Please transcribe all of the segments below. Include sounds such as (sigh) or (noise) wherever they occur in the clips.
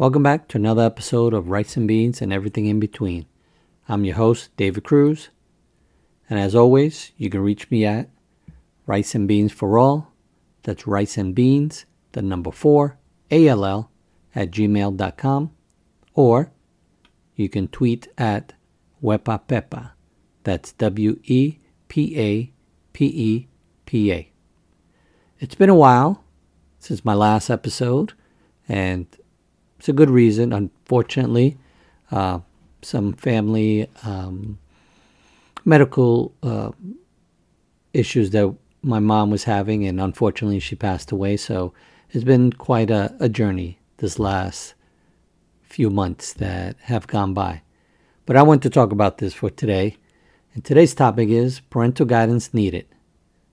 Welcome back to another episode of Rice and Beans and Everything in Between. I'm your host, David Cruz. And as always, you can reach me at Rice and Beans for All. That's Rice and Beans, the number four, ALL, at gmail.com. Or you can tweet at Wepa Pepa. That's W E P A P E P A. It's been a while since my last episode, and it's a good reason. Unfortunately, uh, some family um, medical uh, issues that my mom was having, and unfortunately, she passed away. So it's been quite a, a journey this last few months that have gone by. But I want to talk about this for today. And today's topic is parental guidance needed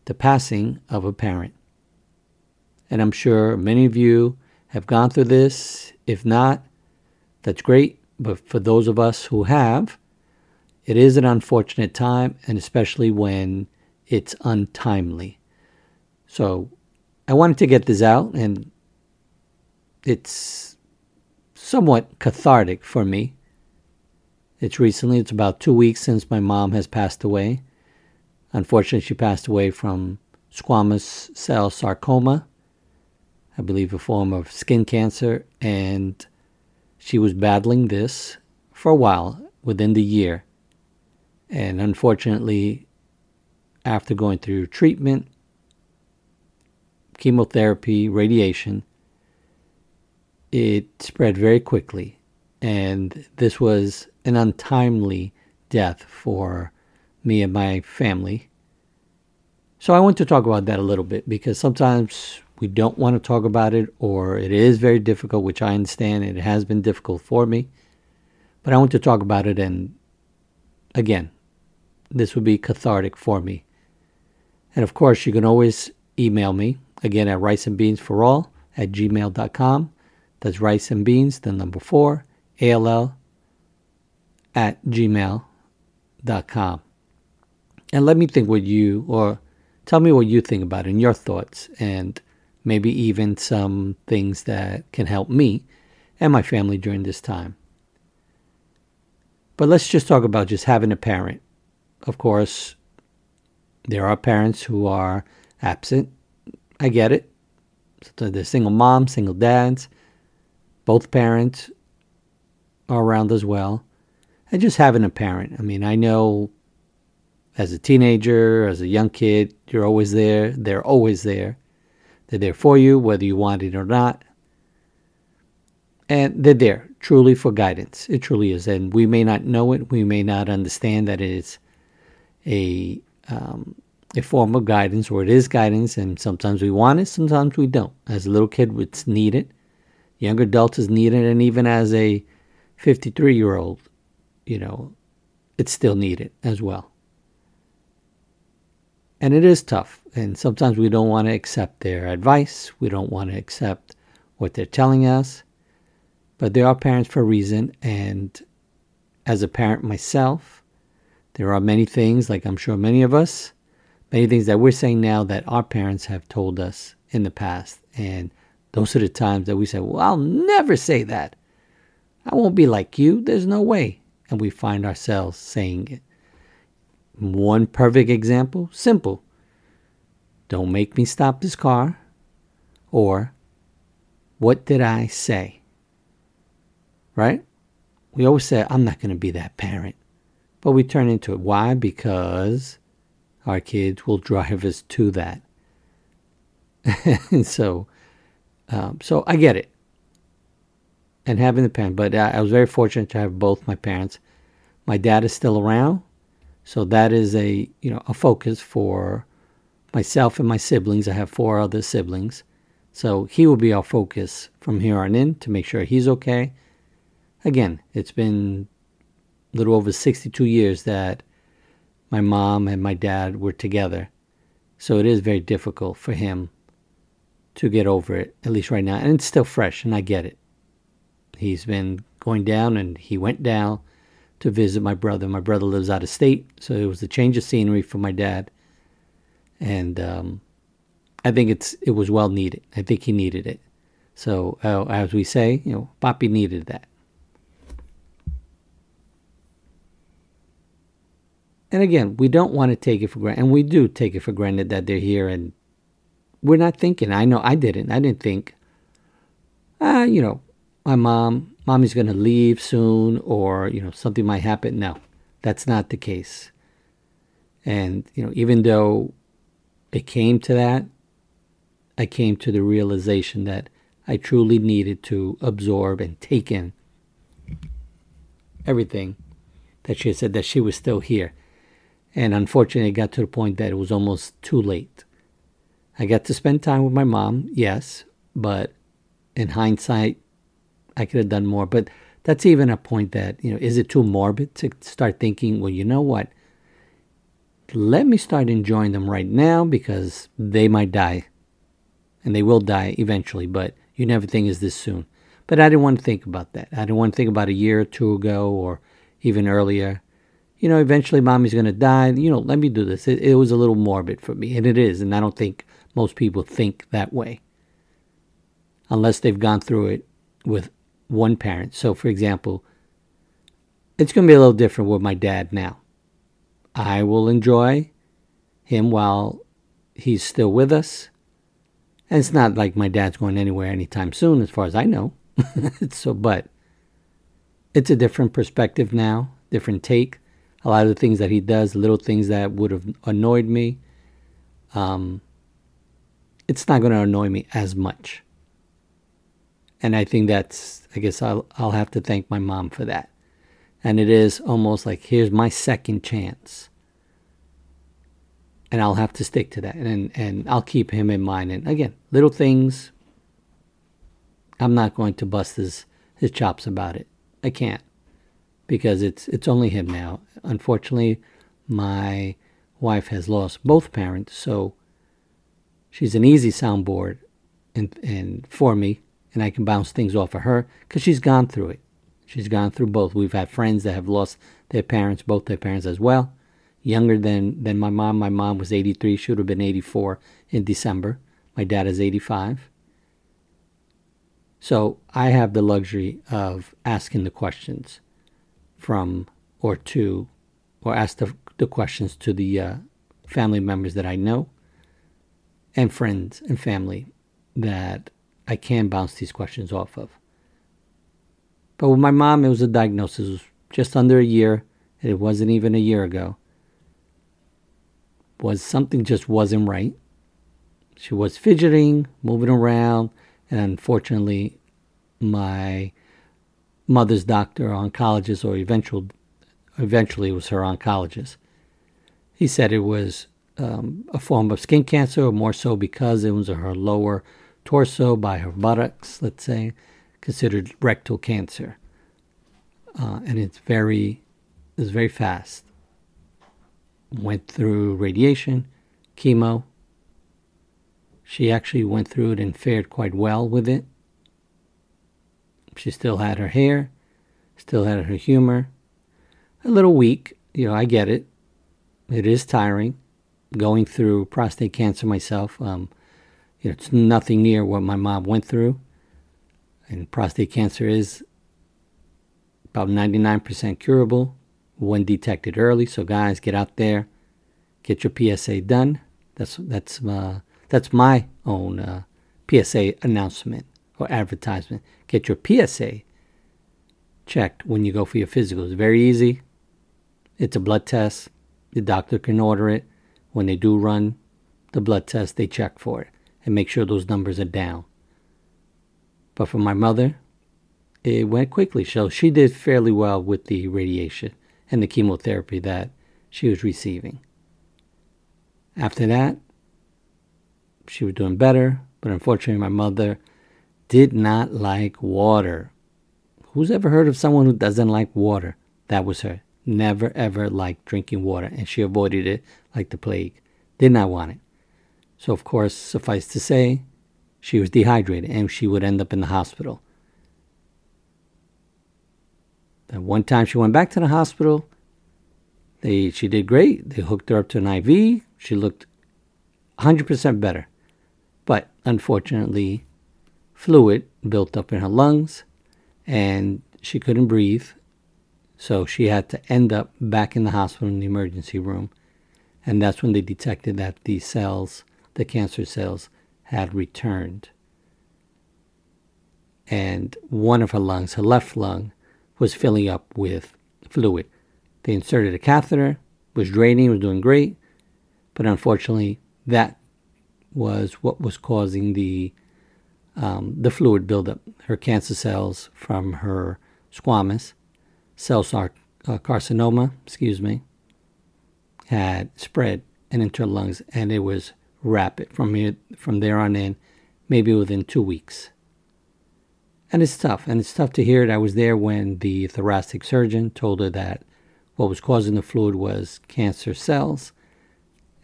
the passing of a parent. And I'm sure many of you have gone through this. If not, that's great. But for those of us who have, it is an unfortunate time, and especially when it's untimely. So I wanted to get this out, and it's somewhat cathartic for me. It's recently, it's about two weeks since my mom has passed away. Unfortunately, she passed away from squamous cell sarcoma, I believe a form of skin cancer, and she was battling this for a while within the year. And unfortunately, after going through treatment, chemotherapy, radiation, it spread very quickly. And this was an untimely death for me and my family. So I want to talk about that a little bit because sometimes we don't want to talk about it or it is very difficult, which I understand it has been difficult for me. But I want to talk about it and again, this would be cathartic for me. And of course, you can always email me again at riceandbeansforall at gmail.com. That's rice and beans, the number four, ALL at gmail.com. And let me think what you, or tell me what you think about it and your thoughts, and maybe even some things that can help me and my family during this time. But let's just talk about just having a parent of course, there are parents who are absent. I get it. So there's single moms, single dads. Both parents are around as well. And just having a parent. I mean, I know as a teenager, as a young kid, you're always there. They're always there. They're there for you, whether you want it or not. And they're there truly for guidance. It truly is. And we may not know it. We may not understand that it is a um, a form of guidance, or it is guidance, and sometimes we want it, sometimes we don't. As a little kid, it's needed. Young adult is needed, and even as a 53 year old, you know, it's still needed as well. And it is tough, and sometimes we don't want to accept their advice. We don't want to accept what they're telling us. But they are parents for a reason, and as a parent myself, there are many things, like I'm sure many of us, many things that we're saying now that our parents have told us in the past. And those are the times that we say, Well, I'll never say that. I won't be like you. There's no way. And we find ourselves saying it. One perfect example simple. Don't make me stop this car. Or, what did I say? Right? We always say, I'm not going to be that parent. But we turn into it. Why? Because our kids will drive us to that. and (laughs) so, um, so I get it. And having the parent, but I, I was very fortunate to have both my parents. My dad is still around, so that is a you know a focus for myself and my siblings. I have four other siblings, so he will be our focus from here on in to make sure he's okay. Again, it's been a little over 62 years that my mom and my dad were together. So it is very difficult for him to get over it, at least right now. And it's still fresh, and I get it. He's been going down, and he went down to visit my brother. My brother lives out of state, so it was a change of scenery for my dad. And um, I think it's it was well needed. I think he needed it. So, uh, as we say, you know, Papi needed that. And again, we don't want to take it for granted, and we do take it for granted that they're here, and we're not thinking. I know I didn't. I didn't think, ah, you know, my mom, mommy's going to leave soon, or you know, something might happen. No, that's not the case. And you know, even though it came to that, I came to the realization that I truly needed to absorb and take in everything that she had said that she was still here. And unfortunately, it got to the point that it was almost too late. I got to spend time with my mom, yes, but in hindsight, I could have done more. But that's even a point that, you know, is it too morbid to start thinking, well, you know what? Let me start enjoying them right now because they might die. And they will die eventually, but you never think is this soon. But I didn't want to think about that. I didn't want to think about a year or two ago or even earlier you know, eventually mommy's going to die. You know, let me do this. It, it, was a little morbid for me, and it is. And I don't think most people think that way unless they've gone through it with one parent. So, for example, it's going to be a little different with my dad now. I will enjoy him while he's still with us. And it's not like my dad's going anywhere anytime soon, as far as I know. (laughs) so, but it's a different perspective now, different take a lot of the things that he does, little things that would have annoyed me, um, it's not going to annoy me as much. And I think that's, I guess I'll, I'll have to thank my mom for that. And it is almost like, here's my second chance. And I'll have to stick to that. And, and I'll keep him in mind. And again, little things, I'm not going to bust his, his chops about it. I can't because it's it's only him now. Unfortunately, my wife has lost both parents, so she's an easy soundboard and and for me, and I can bounce things off of her because she's gone through it. She's gone through both. We've had friends that have lost their parents, both their parents as well. Younger than than my mom. My mom was 83. She would have been 84 in December. My dad is 85. So I have the luxury of asking the questions from or to or ask the, the questions to the uh, family members that I know and friends and family that I can bounce these questions off of. But with my mom, it was a diagnosis. Was just under a year. And it wasn't even a year ago. Was something just wasn't right. She was fidgeting, moving around, and unfortunately, my mother's doctor, oncologist, or eventual, eventually it was her oncologist. He said it was um, a form of skin cancer, or more so because it was her lower torso by her buttocks, let's say, considered rectal cancer. Uh, and it's very, it's very fast. Went through radiation, chemo. She actually went through it and fared quite well with it. She still had her hair, still had her humor. A little weak, you know, I get it. It is tiring going through prostate cancer myself. Um, it's nothing near what my mom went through. And prostate cancer is about 99% curable when detected early. So guys, get out there, get your PSA done. That's that's uh, that's my own uh, PSA announcement or advertisement. Get your PSA checked when you go for your physical. It's very easy. It's a blood test. The doctor can order it. When they do run the blood test, they check for it and make sure those numbers are down. But for my mother, it went quickly. So she did fairly well with the radiation and the chemotherapy that she was receiving. After that, she was doing better, but unfortunately, my mother did not like water. Who's ever heard of someone who doesn't like water? That was her. Never ever liked drinking water, and she avoided it like the plague. Did not want it. So, of course, suffice to say, she was dehydrated and she would end up in the hospital. That one time she went back to the hospital, they she did great. They hooked her up to an IV. She looked 100% better. But unfortunately, fluid built up in her lungs and she couldn't breathe. So she had to end up back in the hospital in the emergency room. And that's when they detected that the cells, the cancer cells, had returned. And one of her lungs, her left lung, was filling up with fluid. They inserted a catheter, was draining, was doing great, but unfortunately, that was what was causing the um, the fluid buildup. Her cancer cells from her squamous cell car- uh, carcinoma, excuse me, had spread and into her lungs, and it was rapid from here from there on in, maybe within two weeks. And it's tough, and it's tough to hear it. I was there when the thoracic surgeon told her that what was causing the fluid was cancer cells,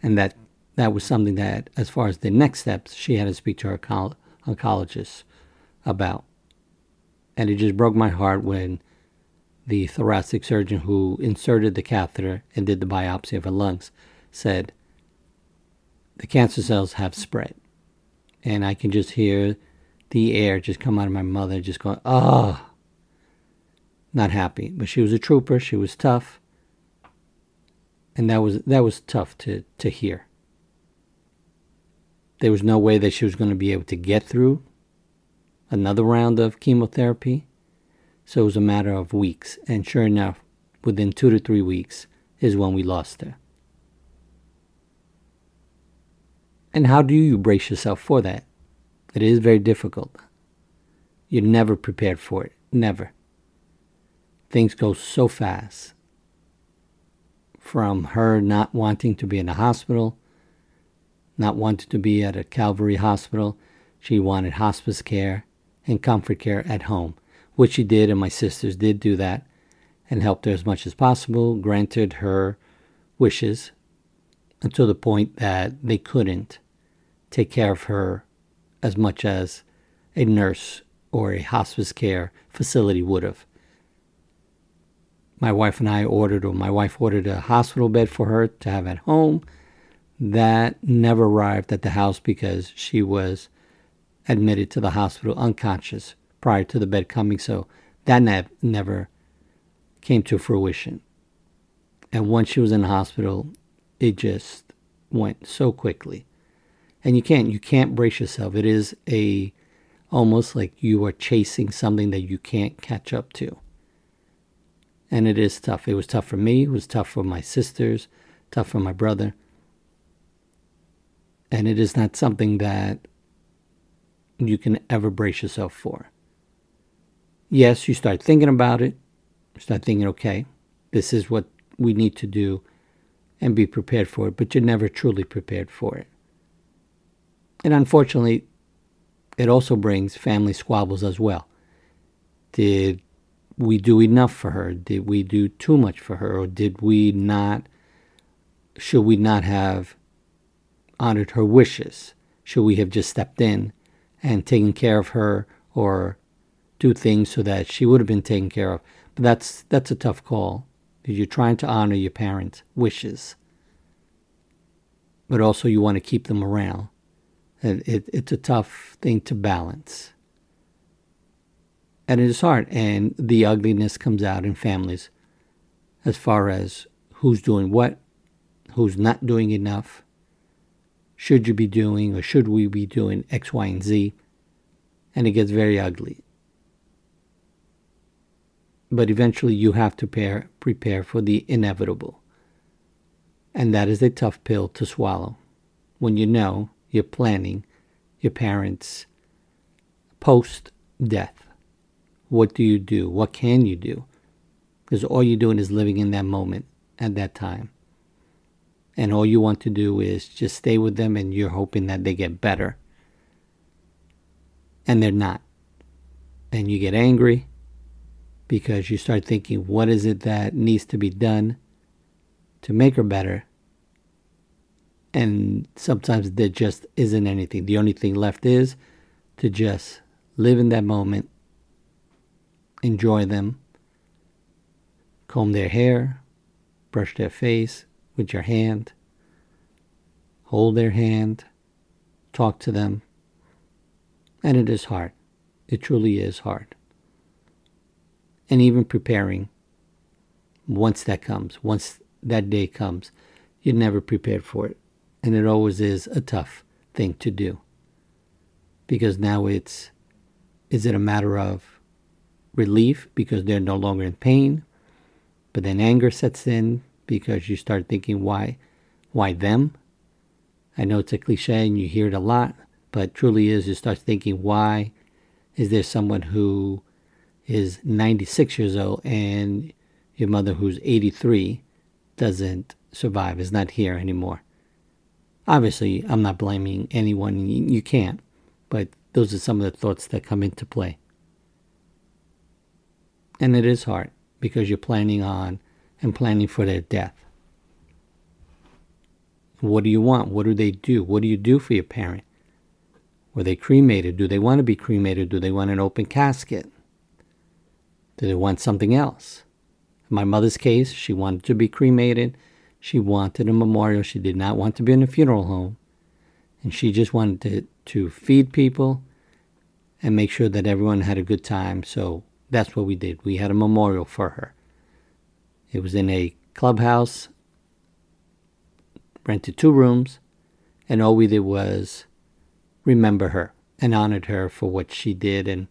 and that that was something that, as far as the next steps, she had to speak to her oncologist about. And it just broke my heart when the thoracic surgeon who inserted the catheter and did the biopsy of her lungs said, The cancer cells have spread. And I can just hear the air just come out of my mother, just going, Oh, not happy. But she was a trooper, she was tough. And that was that was tough to, to hear. There was no way that she was going to be able to get through another round of chemotherapy. So it was a matter of weeks. And sure enough, within two to three weeks is when we lost her. And how do you brace yourself for that? It is very difficult. You're never prepared for it. Never. Things go so fast. From her not wanting to be in a hospital, not wanting to be at a Calvary hospital, she wanted hospice care and comfort care at home which she did, and my sisters did do that and helped her as much as possible, granted her wishes until the point that they couldn't take care of her as much as a nurse or a hospice care facility would have. My wife and I ordered, or my wife ordered a hospital bed for her to have at home. That never arrived at the house because she was admitted to the hospital unconscious prior to the bed coming, so that ne- never came to fruition. And once she was in the hospital, it just went so quickly. And you can't you can't brace yourself. It is a almost like you are chasing something that you can't catch up to. And it is tough. It was tough for me, it was tough for my sisters, tough for my brother. And it is not something that you can ever brace yourself for yes, you start thinking about it, start thinking, okay, this is what we need to do and be prepared for it, but you're never truly prepared for it. And unfortunately, it also brings family squabbles as well. Did we do enough for her? Did we do too much for her? Or did we not, should we not have honored her wishes? Should we have just stepped in and taken care of her or do things so that she would have been taken care of. But that's that's a tough call you're trying to honor your parents' wishes, but also you want to keep them around. It, it, it's a tough thing to balance. And it is hard, and the ugliness comes out in families as far as who's doing what, who's not doing enough, should you be doing or should we be doing X, Y, and Z, and it gets very ugly but eventually you have to prepare, prepare for the inevitable. And that is a tough pill to swallow when you know you're planning your parents' post death. What do you do? What can you do? Because all you're doing is living in that moment at that time. And all you want to do is just stay with them and you're hoping that they get better. And they're not. And you get angry because you start thinking, what is it that needs to be done to make her better? And sometimes there just isn't anything. The only thing left is to just live in that moment, enjoy them, comb their hair, brush their face with your hand, hold their hand, talk to them. And it is hard. It truly is hard. And even preparing, once that comes, once that day comes, you're never prepared for it. And it always is a tough thing to do. Because now it's, is it a matter of relief because they're no longer in pain? But then anger sets in because you start thinking, why, why them? I know it's a cliche and you hear it a lot, but truly is you start thinking, why is there someone who is 96 years old and your mother who's 83 doesn't survive, is not here anymore? Obviously, I'm not blaming anyone. You can't, but those are some of the thoughts that come into play. And it is hard because you're planning on and planning for their death. What do you want? What do they do? What do you do for your parent? Were they cremated? Do they want to be cremated? Do they want an open casket? Do they want something else? In my mother's case, she wanted to be cremated. She wanted a memorial. She did not want to be in a funeral home. And she just wanted to, to feed people and make sure that everyone had a good time. So that's what we did. We had a memorial for her. It was in a clubhouse, rented two rooms, and all we did was remember her and honored her for what she did and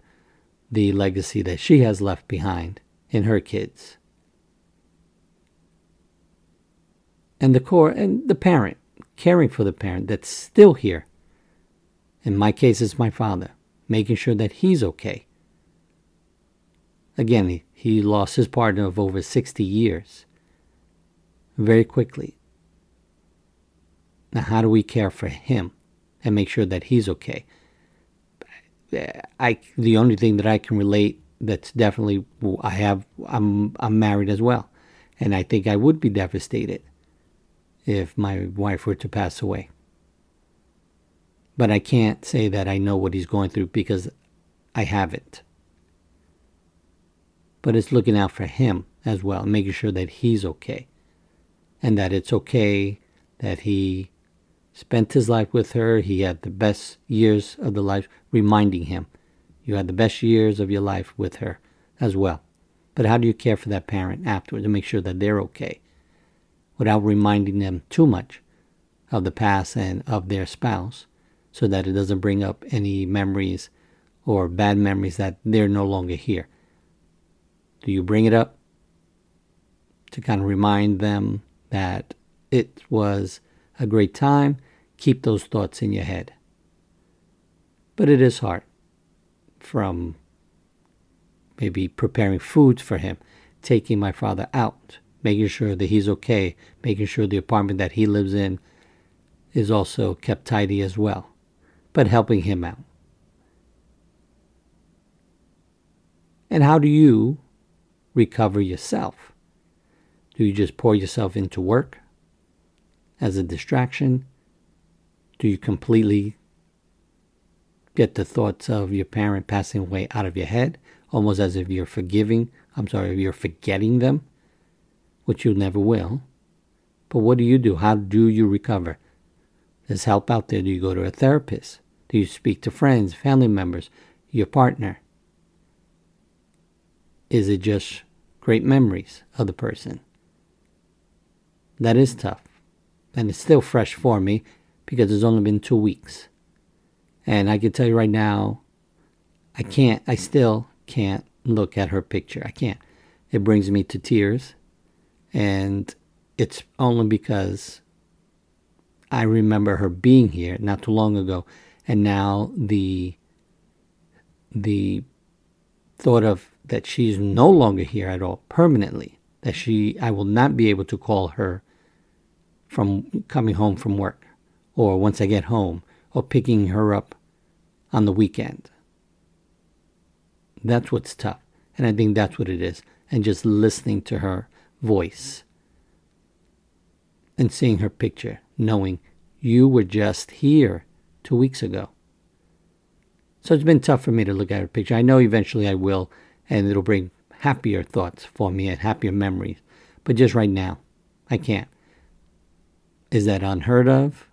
the legacy that she has left behind in her kids. And the core and the parent, caring for the parent that's still here. In my case, it's my father, making sure that he's okay Again, he, he lost his partner of over 60 years very quickly. Now, how do we care for him and make sure that he's okay? I the only thing that I can relate that's definitely I have I'm I'm married as well, and I think I would be devastated if my wife were to pass away. But I can't say that I know what he's going through because I haven't but it's looking out for him as well, making sure that he's okay. And that it's okay that he spent his life with her. He had the best years of the life, reminding him, you had the best years of your life with her as well. But how do you care for that parent afterwards and make sure that they're okay without reminding them too much of the past and of their spouse so that it doesn't bring up any memories or bad memories that they're no longer here? Do you bring it up to kind of remind them that it was a great time? Keep those thoughts in your head. But it is hard from maybe preparing food for him, taking my father out, making sure that he's okay, making sure the apartment that he lives in is also kept tidy as well, but helping him out. And how do you recover yourself? Do you just pour yourself into work as a distraction? Do you completely get the thoughts of your parent passing away out of your head, almost as if you're forgiving, I'm sorry, if you're forgetting them, which you never will? But what do you do? How do you recover? There's help out there. Do you go to a therapist? Do you speak to friends, family members, your partner? Is it just great memories of the person? That is tough. And it's still fresh for me because it's only been two weeks. And I can tell you right now, I can't, I still can't look at her picture. I can't. It brings me to tears. And it's only because I remember her being here not too long ago. And now the, the thought of that she's no longer here at all permanently that she I will not be able to call her from coming home from work or once I get home or picking her up on the weekend. That's what's tough. And I think that's what it is. And just listening to her voice and seeing her picture, knowing you were just here two weeks ago. So it's been tough for me to look at her picture. I know eventually I will and it'll bring happier thoughts for me and happier memories. But just right now, I can't. Is that unheard of?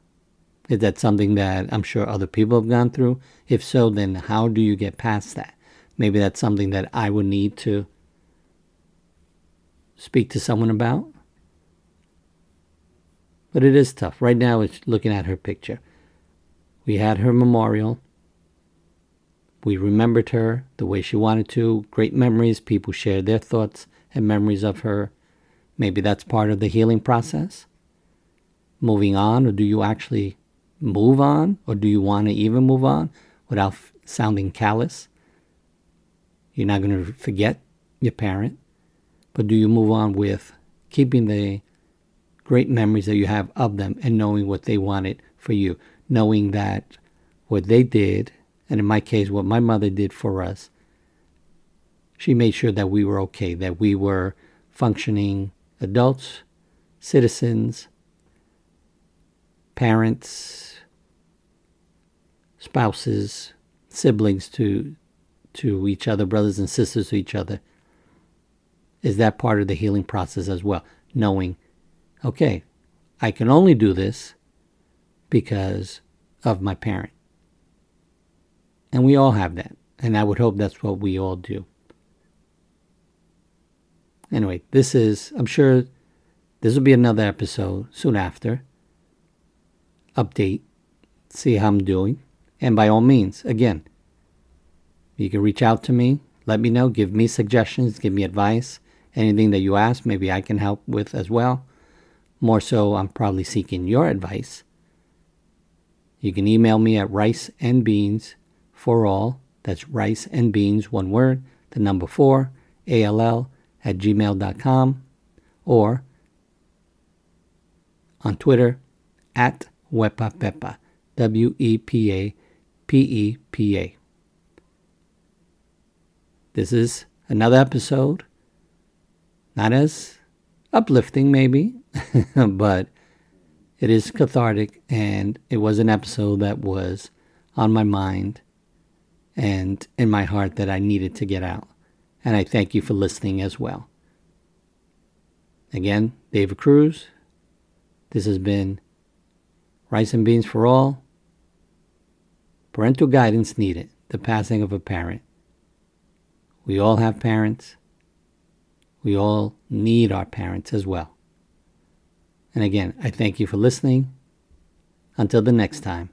Is that something that I'm sure other people have gone through? If so, then how do you get past that? Maybe that's something that I would need to speak to someone about. But it is tough. Right now, it's looking at her picture. We had her memorial. We remembered her the way she wanted to. Great memories. People shared their thoughts and memories of her. Maybe that's part of the healing process. Moving on, or do you actually move on, or do you want to even move on without sounding callous? You're not going to forget your parent, but do you move on with keeping the great memories that you have of them and knowing what they wanted for you, knowing that what they did, and in my case, what my mother did for us, she made sure that we were okay, that we were functioning adults, citizens, parents, spouses, siblings to to each other, brothers and sisters to each other. Is that part of the healing process as well? Knowing, okay, I can only do this because of my parent. And we all have that. And I would hope that's what we all do. Anyway, this is, I'm sure this will be another episode soon after. Update, see how I'm doing. And by all means, again, you can reach out to me, let me know, give me suggestions, give me advice, anything that you ask, maybe I can help with as well. More so, I'm probably seeking your advice. You can email me at rice and beans for all. That's rice and beans, one word, the number four, ALL at gmail.com or on Twitter at Wepa Pepa, W E P A P E P A. This is another episode, not as uplifting, maybe, (laughs) but it is cathartic, and it was an episode that was on my mind and in my heart that I needed to get out. And I thank you for listening as well. Again, David Cruz. This has been Rice and Beans for All. Parental guidance needed. The passing of a parent. We all have parents. We all need our parents as well. And again, I thank you for listening. Until the next time.